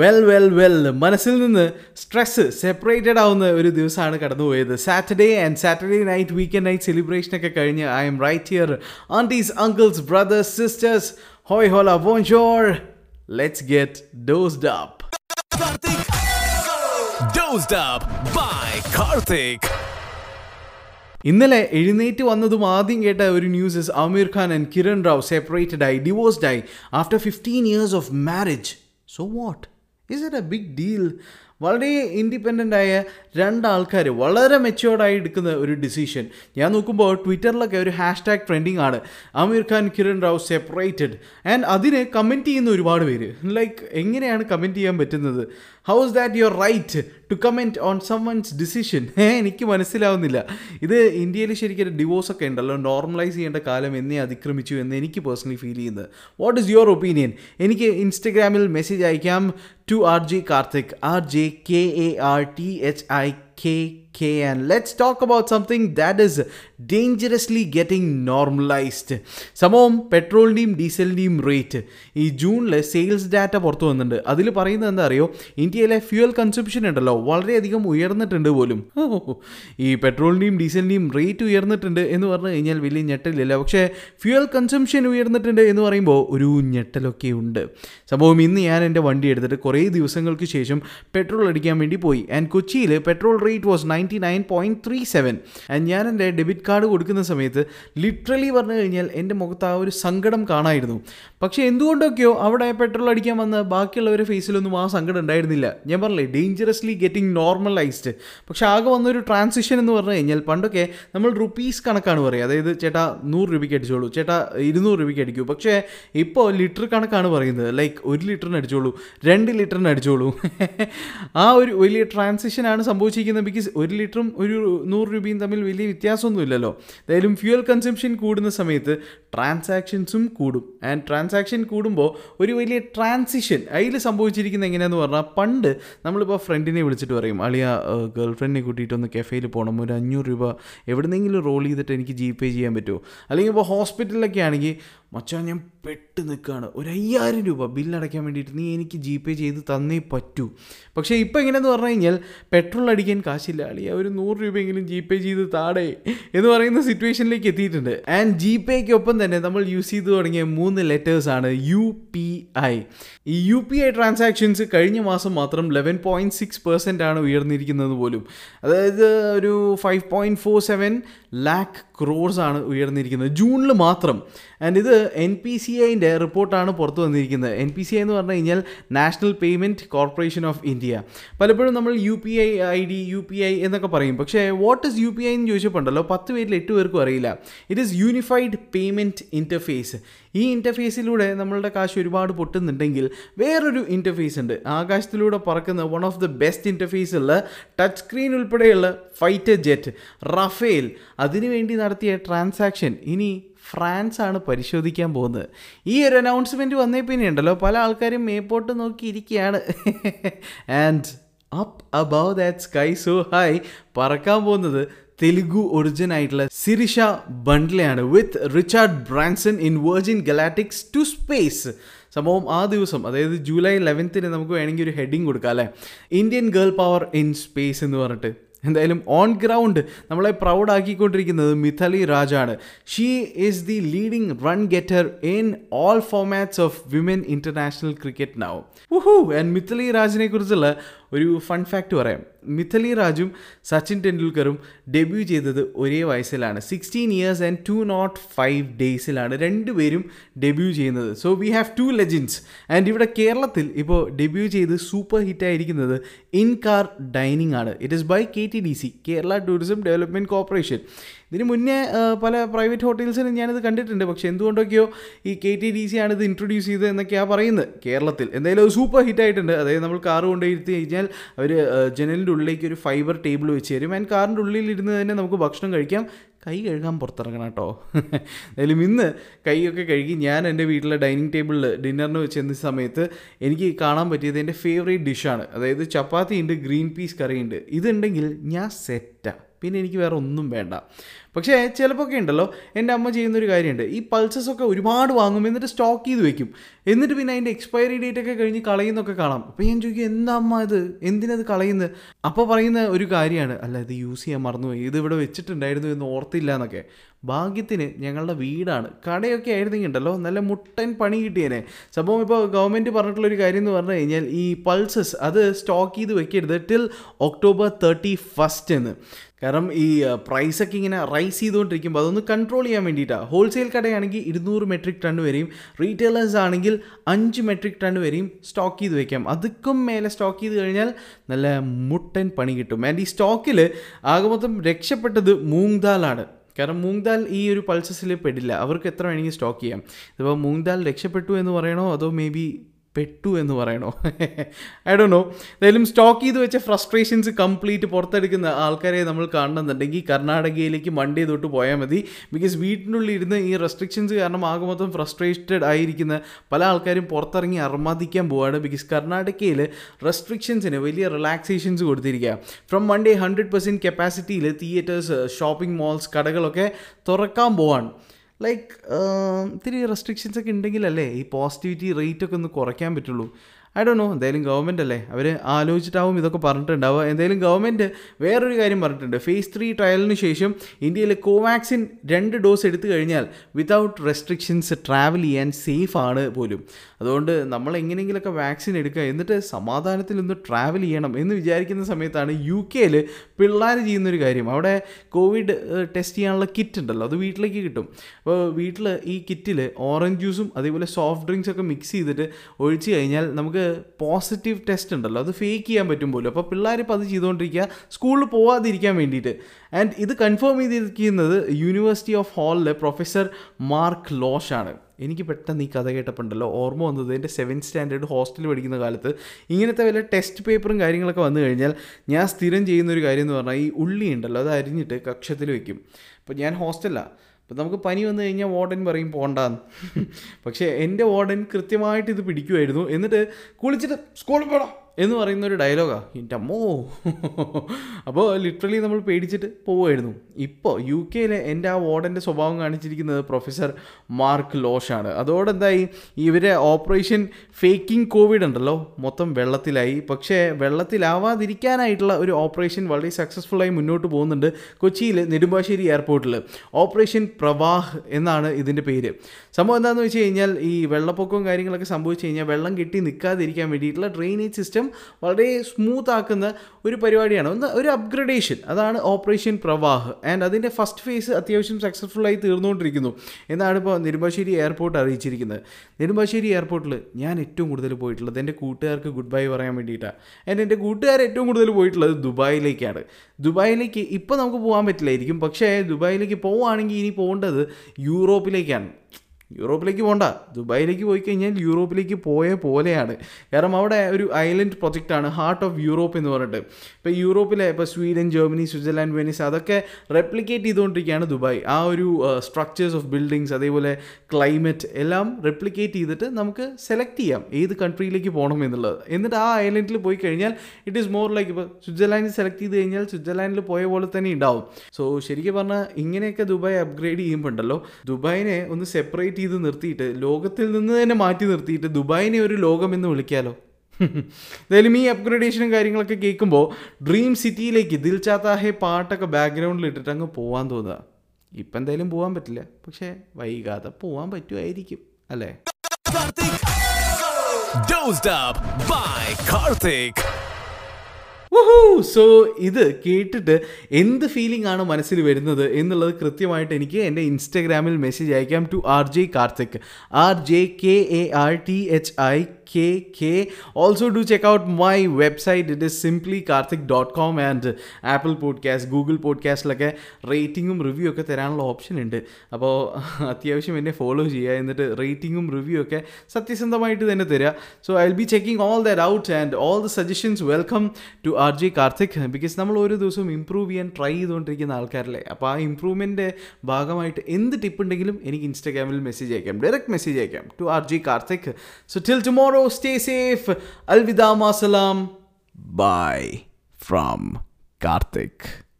Well well well മനസ്സിൽ നിന്ന് stress separated ആവുന്ന ഒരു ദിവസമാണ് കടന്നുപോയത്. Saturday and Saturday night weekend night celebration ഒക്കെ കഴിഞ്ഞ് I'm right here aunties uncles brothers sisters hoi hola bonjour let's get dozed up by Karthik. ഇന്നലെ എഴുന്നേറ്റ് വന്നതും ആദ്യം കേട്ട ഒരു news Aamir Khan and Kiran Rao separated ആയി ഡിവോഴ്സ്ഡ് ആയി. After fifteen years of marriage so what is it a big deal വളരെ independent ആയ രണ്ടാൾക്കാർ വളരെ മെച്ചുവേർഡായി എടുക്കുന്ന ഒരു ഡിസിഷൻ ഞാൻ നോക്കുമ്പോൾ ട്വിറ്ററിലൊക്കെ ഒരു ഹാഷ് ടാഗ് ട്രെൻഡിങ് ആണ്. ആമിർ ഖാൻ കിരൺ റാവു സെപ്പറേറ്റഡ് ആൻഡ് അതിന് കമന്റ് ചെയ്യുന്ന ഒരുപാട് പേര്. ലൈക്ക് എങ്ങനെയാണ് കമന്റ് ചെയ്യാൻ പറ്റുന്നത്? How is that your right to comment on someone's decision എനിക്ക് മനസ്സിലാവുന്നില്ല. ഇത് ഇന്ത്യയിൽ ശരിക്കും ഡിവോഴ്സ് ഒക്കെ ഉണ്ടല്ലോ നോർമലൈസ് ചെയ്യേണ്ട കാലം എന്നെ അതിക്രമിച്ചു എന്ന് എനിക്ക് പേഴ്സണലി ഫീൽ ചെയ്യുന്നത്. വാട്ട് ഇസ് യുവർ ഒപ്പീനിയൻ എനിക്ക് ഇൻസ്റ്റഗ്രാമിൽ മെസ്സേജ് അയക്കാം to R J Karthik R J K A R T H I K Let's talk about something that is dangerously getting normalized. സംഭവം പെട്രോളിന്റെയും ഡീസലിന്റെയും റേറ്റ് ഈ ജൂണിൽ സെയിൽസ് ഡാറ്റ പുറത്തു വന്നിട്ടുണ്ട്. അതിൽ പറയുന്നത് എന്താ അറിയോ? ഇന്ത്യയിലെ ഫ്യൂവൽ കൺസംഷൻ ഉണ്ടല്ലോ. വളരെയധികം ഉയർന്നിട്ടുണ്ട് പോലും. ഈ പെട്രോളിന്റെയും ഡീസലിന്റെയും റേറ്റ് ഉയർന്നിട്ടുണ്ട് എന്ന് പറഞ്ഞു കഴിഞ്ഞാൽ വലിയ ഞെട്ടലില്ല. പക്ഷേ ഫ്യൂവൽ കൺസംഷൻ ഉയർന്നിട്ടുണ്ട് എന്ന് പറയുമ്പോൾ ഒരു ഞെട്ടലൊക്കെ ഉണ്ട്. സംഭവം ഇന്ന് ഞാൻ എന്റെ വണ്ടി എടുത്തിട്ട് കുറേ ദിവസങ്ങൾക്ക് ശേഷം പെട്രോൾ അടിക്കാൻ വേണ്ടി പോയി. ആൻഡ് കൊച്ചിയിൽ petrol rate was ninety nine point three seven and ഞാൻ എന്റെ ഡെബിറ്റ് കാർഡ് കൊടുക്കുന്ന സമയത്ത് ലിറ്ററലി പറഞ്ഞു കഴിഞ്ഞാൽ എന്റെ മുഖത്ത് ആ ഒരു സങ്കടം കാണായിരുന്നു. പക്ഷേ എന്തുകൊണ്ടൊക്കെയോ അവിടെ പെട്രോൾ അടിക്കാൻ വന്ന ബാക്കിയുള്ളവരുടെ ഫേസിലൊന്നും ആ സങ്കടം ഉണ്ടായിരുന്നില്ല. ഞാൻ പറഞ്ഞില്ലേ ഡേഞ്ചറസ്ലി ഗെറ്റിംഗ് നോർമലൈസ്ഡ് പക്ഷേ ആകെ വന്നൊരു ട്രാൻസിഷൻ എന്ന് പറഞ്ഞു കഴിഞ്ഞാൽ പണ്ടൊക്കെ നമ്മൾ റുപ്പീസ് കണക്കാണ് പറയുക. അതായത് ചേട്ടാ നൂറ് രൂപയ്ക്ക് അടിച്ചോളൂ ചേട്ടാ ഇരുന്നൂറ് രൂപയ്ക്ക് അടിക്കൂ. പക്ഷേ ഇപ്പോൾ ലിറ്റർ കണക്കാണ് പറയുന്നത്. ലൈക്ക് ഒരു ലിറ്ററിന് അടിച്ചോളൂ രണ്ട് ലിറ്ററിന് അടിച്ചോളൂ. ആ ഒരു വലിയ ട്രാൻസിഷനാണ് സംഭവിച്ചിരിക്കുന്നത്. ബിക്കോസ് ഒരു ലിറ്ററും ഒരു നൂറ് രൂപയും തമ്മിൽ വലിയ വ്യത്യാസമൊന്നുമില്ലല്ലോ. എന്തായാലും ഫ്യൂവൽ കൺസംഷൻ കൂടുന്ന സമയത്ത് ട്രാൻസാക്ഷൻസും കൂടും. ആൻഡ് ട്രാൻസാക്ഷൻ കൂടുമ്പോൾ ഒരു വലിയ ട്രാൻസിഷൻ അതിൽ സംഭവിച്ചിരിക്കുന്നത് എങ്ങനെയാണെന്ന് പറഞ്ഞാൽ പണ്ട് നമ്മളിപ്പോൾ ഫ്രണ്ടിനെ വിളിച്ചിട്ട് പറയും അളിയ ഗേൾ ഫ്രണ്ടിനെ കൂട്ടിയിട്ടൊന്ന് കെഫയിൽ പോകണം ഒരു അഞ്ഞൂറ് രൂപ എവിടെന്നെങ്കിലും റോൾ ചെയ്തിട്ട് എനിക്ക് ജി പേ ചെയ്യാൻ പറ്റുമോ? അല്ലെങ്കിൽ ഇപ്പോൾ ഹോസ്പിറ്റലിലൊക്കെ ആണെങ്കിൽ മച്ചാൻ ഞാൻ പെട്ട് നിൽക്കുകയാണ് ഒരു അയ്യായിരം രൂപ ബില്ലടയ്ക്കാൻ വേണ്ടിയിട്ട് നീ എനിക്ക് ജി പേ ചെയ്ത് തന്നേ പറ്റൂ. പക്ഷേ ഇപ്പോൾ എങ്ങനെയെന്ന് പറഞ്ഞു കഴിഞ്ഞാൽ പെട്രോൾ അടിക്കാൻ കാശില്ല അളിയ. ഒരു നൂറ് രൂപയെങ്കിലും ജി പേ ചെയ്ത് താടേ എന്ന് പറയുന്ന സിറ്റുവേഷനിലേക്ക് എത്തിയിട്ടുണ്ട്. ആൻഡ് ജി പേക്കൊപ്പം തന്നെ നമ്മൾ യൂസ് ചെയ്ത് തുടങ്ങിയ മൂന്ന് ലെറ്റേഴ്സാണ് യു പി ഐ ഈ യു പി ഐ ട്രാൻസാക്ഷൻസ് കഴിഞ്ഞ മാസം മാത്രം ലെവൻ പോയിന്റ് സിക്സ് പെർസെന്റ് ആണ് ഉയർന്നിരിക്കുന്നത് പോലും. അതായത് ഒരു five point four seven lakh crores ആണ് ഉയർന്നിരിക്കുന്നത്. ജൂണിൽ മാത്രം. ആൻഡ് ഇത് എൻ പി സി ഐന്റെ റിപ്പോർട്ടാണ് പുറത്തു വന്നിരിക്കുന്നത്. എൻ പി സി ഐ എന്ന് പറഞ്ഞു കഴിഞ്ഞാൽ national payment corporation of India പലപ്പോഴും നമ്മൾ U P I I D U P I എന്നൊക്കെ പറയും. പക്ഷേ what is U P I എന്ന് ചോദിച്ചപ്പോണ്ടല്ലോ പത്ത് പേരിൽ എട്ട് പേർക്കും അറിയില്ല. It is unified payment interface ഈ ഇന്റർഫേസിലൂടെ നമ്മളുടെ കാശ് ഒരുപാട് പൊട്ടുന്നുണ്ടെങ്കിൽ വേറൊരു ഇന്റർഫേസ് ഉണ്ട്. ആകാശത്തിലൂടെ പറക്കുന്ന one of the best interface ഉള്ള ടച്ച് സ്ക്രീൻ ഉൾപ്പെടെയുള്ള ഫൈറ്റർ ജെറ്റ് റഫേൽ അതിനുവേണ്ടി നടത്തിയ ട്രാൻസാക്ഷൻ ഇനി ഫ്രാൻസ് ആണ് പരിശോധിക്കാൻ പോകുന്നത്. ഈ ഒരു അനൗൺസ്മെന്റ് വന്നേ പിന്നെ ഉണ്ടല്ലോ പല ആൾക്കാരും മേപ്പോട്ട് നോക്കിയിരിക്കുകയാണ്. And up above that sky so high പറക്കാൻ പോകുന്നത് തെലുഗു ഒറിജിൻ ആയിട്ടുള്ള Sirisha ബണ്ട്ലെയാണ് with Richard Branson in Virgin Galactic to space സംഭവം ആ ദിവസം അതായത് ജൂലൈ ലെവൻത്തിന് നമുക്ക് വേണമെങ്കിൽ ഒരു ഹെഡിങ് കൊടുക്കാം അല്ലേ? Indian girl power in space എന്ന് പറഞ്ഞിട്ട്. എന്തായാലും ഓൺ ഗ്രൗണ്ട് നമ്മളെ പ്രൗഡ് ആക്കിക്കൊണ്ടിരിക്കുന്നത് Mithali രാജാണ്. She is the leading run getter in all formats of women international cricket now uh huh and Mithali രാജിനെ കുറിച്ചുള്ള ഒരു ഫൺ ഫാക്റ്റ് പറയാം. മിഥലി രാജും സച്ചിൻ ടെണ്ടുൽക്കറും ഡെബ്യൂ ചെയ്തത് ഒരേ വയസ്സിലാണ്. Sixteen years and two not five ഡേയ്സിലാണ് രണ്ടുപേരും ഡെബ്യൂ ചെയ്യുന്നത്. So we have two legends and ഇവിടെ കേരളത്തിൽ ഇപ്പോൾ ഡെബ്യൂ ചെയ്ത് സൂപ്പർ ഹിറ്റായിരിക്കുന്നത് ഇൻ കാർ ഡൈനിങ് ആണ്. It is by K D C Kerala tourism development corporation. ഇതിന് മുന്നേ പല പ്രൈവറ്റ് ഹോട്ടൽസിലും ഞാനിത് കണ്ടിട്ടുണ്ട്. പക്ഷേ എന്തുകൊണ്ടൊക്കെയോ ഈ കെ ടി ഡി സി ആണ് ഇത് ഇൻട്രൊഡ്യൂസ് ചെയ്തത് എന്നൊക്കെയാണ് പറയുന്നത്. കേരളത്തിൽ എന്തായാലും അത് സൂപ്പർ ഹിറ്റ് ആയിട്ടുണ്ട്. അതായത് നമ്മൾ കാർ കൊണ്ടുപോയിരുത്തി കഴിഞ്ഞാൽ അവർ ജനലിന്റെ ഉള്ളിലേക്ക് ഒരു ഫൈബർ ടേബിൾ വെച്ച് തരും. ആൻഡ് കാറിന്റെ ഉള്ളിലിരുന്ന് തന്നെ നമുക്ക് ഭക്ഷണം കഴിക്കാം. കൈ കഴുകാൻ പുറത്തിറങ്ങണം കേട്ടോ. എന്തായാലും ഇന്ന് കൈയൊക്കെ കഴുകി ഞാൻ എന്റെ വീട്ടിലെ ഡൈനിങ് ടേബിളിൽ ഡിന്നറിന് ചെന്ന സമയത്ത് എനിക്ക് കാണാൻ പറ്റിയത് എന്റെ ഫേവറേറ്റ് ഡിഷാണ് അതായത് ചപ്പാത്തി ഉണ്ട് ഗ്രീൻ പീസ് കറി ഉണ്ട് ഇതുണ്ടെങ്കിൽ ഞാൻ സെറ്റാണ് പിന്നെ എനിക്ക് വേറെ ഒന്നും വേണ്ട. പക്ഷേ ചിലപ്പോൾ ഒക്കെ ഉണ്ടല്ലോ എന്റെ അമ്മ ചെയ്യുന്നൊരു കാര്യമുണ്ട്. ഈ പൾസസ് ഒക്കെ ഒരുപാട് വാങ്ങും എന്നിട്ട് സ്റ്റോക്ക് ചെയ്ത് വെക്കും. എന്നിട്ട് പിന്നെ അതിന്റെ എക്സ്പയറി ഡേറ്റ് ഒക്കെ കഴിഞ്ഞ് കളയുന്നൊക്കെ കാണാം. അപ്പോൾ ഞാൻ ചോദിക്കും എന്താ അമ്മ ഇത്? എന്തിനത് കളയുന്നത് അപ്പോൾ പറയുന്ന ഒരു കാര്യമാണ് അല്ല ഇത് യൂസ് ചെയ്യാൻ മറന്നുപോയി. ഇത് ഇവിടെ വെച്ചിട്ടുണ്ടായിരുന്നു എന്ന് ഓർത്തില്ല എന്നൊക്കെ. ഭാഗ്യത്തിന് ഞങ്ങളുടെ വീടാണ്. കടയൊക്കെ ആയിരുന്നെങ്കിൽ ഉണ്ടല്ലോ നല്ല മുട്ടൻ പണി കിട്ടിയേനെ. സംഭവം ഇപ്പോൾ ഗവൺമെന്റ് പറഞ്ഞിട്ടുള്ളൊരു കാര്യം എന്ന് പറഞ്ഞു കഴിഞ്ഞാൽ ഈ പൾസസ് അത് സ്റ്റോക്ക് ചെയ്ത് വെക്കരുത് ടിൽ ഒക്ടോബർ തേർട്ടി ഫസ്റ്റ് എന്ന്. കാരണം ഈ പ്രൈസൊക്കെ ഇങ്ങനെ റൈസ് ചെയ്തുകൊണ്ടിരിക്കുമ്പോൾ അതൊന്ന് കൺട്രോൾ ചെയ്യാൻ വേണ്ടിയിട്ടാണ് ഹോൾസെയിൽ കടയാണെങ്കിൽ ഇരുന്നൂറ് മെട്രിക് ടൺ വരെയും റീറ്റെയിലേഴ്സ് ആണെങ്കിൽ അഞ്ച് മെട്രിക് ടൺ വരെയും സ്റ്റോക്ക് ചെയ്ത് വെക്കാം. അതുക്കും മേലെ സ്റ്റോക്ക് ചെയ്ത് കഴിഞ്ഞാൽ നല്ല മുട്ടൻ പണി കിട്ടും. ആൻഡ് ഈ സ്റ്റോക്കിൽ ആകെ മൊത്തം രക്ഷപ്പെട്ടത് മൂങ് ദാലാണ് കാരണം മൂങ് ദാൽ ഈ ഒരു പൾസസിൽ പെടില്ല. അവർക്ക് എത്ര വേണമെങ്കിൽ സ്റ്റോക്ക് ചെയ്യാം. ഇതിപ്പോൾ മൂങ് ദാൽ രക്ഷപ്പെട്ടു എന്ന് പറയണോ? അതോ മേ ബി പെട്ടു എന്ന് പറയണോ? ഐ ഡോ നോ എന്തായാലും സ്റ്റോക്ക് ചെയ്ത് വെച്ച ഫ്രസ്ട്രേഷൻസ് കംപ്ലീറ്റ് പുറത്തെടുക്കുന്ന ആൾക്കാരെ നമ്മൾ കാണണമെന്നുണ്ടെങ്കിൽ കർണാടകയിലേക്ക് മൺഡേ തൊട്ട് പോയാൽ മതി. ബിക്കോസ് വീട്ടിനുള്ളിൽ ഇരുന്ന് ഈ റെസ്ട്രിക്ഷൻസ് കാരണം ആകെ മൊത്തം ഫ്രസ്ട്രേറ്റഡ് ആയിരിക്കുന്ന പല ആൾക്കാരും പുറത്തിറങ്ങി അർമാദിക്കാൻ പോവാണ്. ബിക്കോസ് കർണാടകയിൽ റെസ്ട്രിക്ഷൻസിന് വലിയ റിലാക്സേഷൻസ് കൊടുത്തിരിക്കുക. ഫ്രം മൺഡേ ഹൺഡ്രഡ് പെർസെന്റ് കപ്പാസിറ്റിയിൽ തിയേറ്റേഴ്സ് ഷോപ്പിംഗ് മോൾസ് കടകളൊക്കെ തുറക്കാൻ പോവാണ്. ലൈക്ക് ഇത്തിരി റെസ്ട്രിക്ഷൻസ് ഒക്കെ ഉണ്ടെങ്കിലല്ലേ ഈ പോസിറ്റിവിറ്റി റേറ്റ് ഒക്കെ ഒന്ന് കുറയ്ക്കാൻ പറ്റുള്ളൂ. ഐ ഡോ നോ എന്തായാലും ഗവൺമെന്റ് അല്ലേ? അവർ ആലോചിച്ചിട്ടാവും ഇതൊക്കെ പറഞ്ഞിട്ടുണ്ടാവുക. എന്തായാലും ഗവൺമെന്റ് വേറൊരു കാര്യം പറഞ്ഞിട്ടുണ്ട്. ഫേസ് ത്രീ ട്രയലിന് ശേഷം ഇന്ത്യയിൽ കോവാക്സിൻ രണ്ട് ഡോസ് എടുത്തു കഴിഞ്ഞാൽ വിതൗട്ട് റെസ്ട്രിക്ഷൻസ് ട്രാവൽ ചെയ്യാൻ സേഫ് ആണ് പോലും. അതുകൊണ്ട് നമ്മൾ എങ്ങനെയെങ്കിലുമൊക്കെ വാക്സിൻ എടുക്കുക. എന്നിട്ട് സമാധാനത്തിൽ ഒന്ന് ട്രാവൽ ചെയ്യണം എന്ന് വിചാരിക്കുന്ന സമയത്താണ് യു കെയിൽ പിള്ളേർ ചെയ്യുന്നൊരു കാര്യം. അവിടെ കോവിഡ് ടെസ്റ്റ് ചെയ്യാനുള്ള കിറ്റ് ഉണ്ടല്ലോ. അത് വീട്ടിലേക്ക് കിട്ടും. അപ്പോൾ വീട്ടിൽ ഈ കിറ്റിൽ ഓറഞ്ച് ജ്യൂസും അതേപോലെ സോഫ്റ്റ് ഡ്രിങ്ക്സ് ഒക്കെ മിക്സ് ചെയ്തിട്ട് ഒഴിച്ച് കഴിഞ്ഞാൽ നമുക്ക് പോസിറ്റീവ് ടെസ്റ്റ് ഉണ്ടല്ലോ. അത് ഫേക്ക് ചെയ്യാൻ പറ്റും പോലും. അപ്പോൾ പിള്ളേർ ഇപ്പോൾ അത് ചെയ്തുകൊണ്ടിരിക്കുക. സ്കൂളിൽ പോവാതിരിക്കാൻ വേണ്ടിയിട്ട്. ആൻഡ് ഇത് കൺഫേം ചെയ്തിരിക്കുന്നത് യൂണിവേഴ്സിറ്റി ഓഫ് ഹാളിലെ പ്രൊഫസർ മാർക്ക് ലോഷ് ആണ്. എനിക്ക് പെട്ടെന്ന് ഈ കഥ കേട്ടപ്പോണ്ടല്ലോ ഓർമ്മ വന്നത് എന്റെ സെവൻത് സ്റ്റാൻഡേർഡ് ഹോസ്റ്റലിൽ പഠിക്കുന്ന കാലത്ത്. ഇങ്ങനത്തെ വല്ല ടെസ്റ്റ് പേപ്പറും കാര്യങ്ങളൊക്കെ വന്നു കഴിഞ്ഞാൽ ഞാൻ സ്ഥിരം ചെയ്യുന്ന ഒരു കാര്യം എന്ന് പറഞ്ഞാൽ ഈ ഉള്ളി ഉണ്ടല്ലോ അത് അരിഞ്ഞിട്ട് കക്ഷത്തിൽ വെക്കും. അപ്പോൾ ഞാൻ ഹോസ്റ്റലാണ് അപ്പോൾ നമുക്ക് പനി വന്നു കഴിഞ്ഞാൽ വാർഡൻ പറയും പോണ്ടാന്ന്. പക്ഷേ എന്റെ വാർഡൻ കൃത്യമായിട്ട് ഇത് പിടിക്കുമായിരുന്നു എന്നിട്ട് കുളിച്ചിട്ട് സ്കൂളിൽ പോടാം എന്ന് പറയുന്ന ഒരു ഡയലോഗാണ് എന്റെ അമ്മോ. അപ്പോൾ ലിറ്ററലി നമ്മൾ പേടിച്ചിട്ട് പോവുമായിരുന്നു. ഇപ്പോൾ യു കെയിലെ എന്റെ ആ വാർഡന്റെ സ്വഭാവം കാണിച്ചിരിക്കുന്നത് പ്രൊഫസർ മാർക്ക് ലോഷാണ്. അതോടെ എന്തായി ഇവരെ ഓപ്പറേഷൻ ഫേക്കിംഗ് കോവിഡ് ഉണ്ടല്ലോ. മൊത്തം വെള്ളത്തിലായി. പക്ഷേ വെള്ളത്തിലാവാതിരിക്കാനായിട്ടുള്ള ഒരു ഓപ്പറേഷൻ വളരെ സക്സസ്ഫുള്ളായി മുന്നോട്ട് പോകുന്നുണ്ട് കൊച്ചിയിൽ നെടുമ്പാശ്ശേരി എയർപോർട്ടിൽ ഓപ്പറേഷൻ പ്രവാഹ് എന്നാണ് ഇതിന്റെ പേര്. സംഭവം എന്താണെന്ന് വെച്ച് കഴിഞ്ഞാൽ ഈ വെള്ളപ്പൊക്കവും കാര്യങ്ങളൊക്കെ സംഭവിച്ചു കഴിഞ്ഞാൽ വെള്ളം കെട്ടി നിൽക്കാതിരിക്കാൻ വേണ്ടിയിട്ടുള്ള ഡ്രെയിനേജ് സിസ്റ്റം വളരെ സ്മൂത്ത് ആക്കുന്ന ഒരു പരിപാടിയാണ്. ഒന്ന് ഒരു അപ്ഗ്രഡേഷൻ അതാണ് ഓപ്പറേഷൻ പ്രവാഹ് ആൻഡ് അതിന്റെ ഫസ്റ്റ് ഫേസ് അത്യാവശ്യം സക്സസ്ഫുള്ളായി തീർന്നുകൊണ്ടിരിക്കുന്നു. എന്നാണ് ഇപ്പോൾ നെടുമ്പാശ്ശേരി എയർപോർട്ട് അറിയിച്ചിരിക്കുന്നത്. നെടുമ്പാശ്ശേരി എയർപോർട്ടിൽ ഞാൻ ഏറ്റവും കൂടുതൽ പോയിട്ടുള്ളത് എന്റെ കൂട്ടുകാർക്ക് ഗുഡ് ബൈ പറയാൻ വേണ്ടിയിട്ടാണ് ആൻഡ് എന്റെ കൂട്ടുകാർ ഏറ്റവും കൂടുതൽ പോയിട്ടുള്ളത് ദുബായിലേക്കാണ്. ദുബായിലേക്ക് ഇപ്പോൾ നമുക്ക് പോകാൻ പറ്റില്ലായിരിക്കും. പക്ഷേ ദുബായിലേക്ക് പോവുകയാണെങ്കിൽ ഇനി പോകേണ്ടത് യൂറോപ്പിലേക്കാണ്. യൂറോപ്പിലേക്ക് പോകണ്ട ദുബായിലേക്ക് പോയി കഴിഞ്ഞാൽ യൂറോപ്പിലേക്ക് പോയ പോലെയാണ്. കാരണം അവിടെ ഒരു ഐലൻഡ് പ്രൊജക്റ്റാണ് ഹാർട്ട് ഓഫ് യൂറോപ്പ് എന്ന് പറഞ്ഞിട്ട്. ഇപ്പോൾ യൂറോപ്പിലെ ഇപ്പോൾ സ്വീഡൻ ജർമ്മനി സ്വിറ്റ്സർലാൻഡ് വെനീസ് അതൊക്കെ റെപ്ലിക്കേറ്റ് ചെയ്തുകൊണ്ടിരിക്കുകയാണ് ദുബായ്. ആ ഒരു സ്ട്രക്ചേഴ്സ് ഓഫ് ബിൽഡിങ്സ് അതേപോലെ ക്ലൈമറ്റ് എല്ലാം റെപ്ലിക്കേറ്റ് ചെയ്തിട്ട് നമുക്ക് സെലക്ട് ചെയ്യാം. ഏത് കൺട്രിയിലേക്ക് പോകണം എന്നുള്ളത്. എന്നിട്ട് ആ ഐലൻഡിൽ പോയി കഴിഞ്ഞാൽ ഇറ്റ് ഈസ് മോർ ലൈക്ക് ഇപ്പോൾ സ്വിറ്റ്സർലാൻഡിൽ സെലക്ട് ചെയ്ത് കഴിഞ്ഞാൽ സ്വിറ്റ്സർലാൻഡിൽ പോയ പോലെ തന്നെ ഉണ്ടാവും. സോ ശരിക്കും പറഞ്ഞാൽ ഇങ്ങനെയൊക്കെ ദുബായ് അപ്ഗ്രേഡ് ചെയ്യുമ്പോൾ ഉണ്ടല്ലോ ദുബായിനെ ഒന്ന് സെപ്പറേറ്റ് ചെയ്ത് നിർത്തിയിട്ട് ലോകത്തിൽ നിന്ന് തന്നെ മാറ്റി നിർത്തിയിട്ട് ദുബായിനെ ഒരു ലോകമെന്ന് വിളിക്കാലോ? എന്തായാലും ഈ അപ്ഗ്രഡേഷനും കാര്യങ്ങളൊക്കെ കേൾക്കുമ്പോൾ ഡ്രീം സിറ്റിയിലേക്ക് ദിൽ ചാത്താഹെ പാട്ടൊക്കെ ബാക്ക്ഗ്രൗണ്ടിൽ ഇട്ടിട്ട് അങ്ങ് പോകാൻ തോന്നുക. ഇപ്പം എന്തായാലും പോകാൻ പറ്റില്ല. പക്ഷേ വൈകാതെ പോകാൻ പറ്റുമായിരിക്കും അല്ലേ? Dozed up by Karthik. Woohoo so ഇത് കേട്ടിട്ട് എന്ത് ഫീലിംഗ് ആണ് മനസ്സിൽ വരുന്നത് എന്നുള്ളത് കൃത്യമായിട്ട് എനിക്ക് എന്റെ ഇൻസ്റ്റഗ്രാമിൽ മെസ്സേജ് അയക്കാം to R J Karthik R J K A R T H I K K also do check out my website it is simply Karthik dot com and Apple podcast Google പോഡ്കാസ്റ്റിലൊക്കെ റേറ്റിങ്ങും review ഒക്കെ തരാനുള്ള option ഉണ്ട്. അപ്പോൾ അത്യാവശ്യം എന്നെ follow ചെയ്യുക എന്നിട്ട് റേറ്റിങ്ങും review ഒക്കെ സത്യസന്ധമായിട്ട് തന്നെ തരിക so I will be checking all that out and all the suggestions welcome to R J Karthik because നമ്മൾ ഓരോ ദിവസവും ഇമ്പ്രൂവ് ചെയ്യാൻ ട്രൈ ചെയ്തുകൊണ്ടിരിക്കുന്ന ആൾക്കാരല്ലേ? അപ്പോൾ ആ ഇമ്പ്രൂവ്മെന്റ് ഭാഗമായിട്ട് എന്ത് ടിപ്പ് ഉണ്ടെങ്കിലും എനിക്ക് ഇൻസ്റ്റാഗ്രാമിൽ മെസ്സേജ് അയക്കാം. ഡയറക്റ്റ് മെസ്സേജ് അയക്കാം to R J Karthik. So till tomorrow stay safe അൽവിദാ മാസലാം. Bye from Karthik.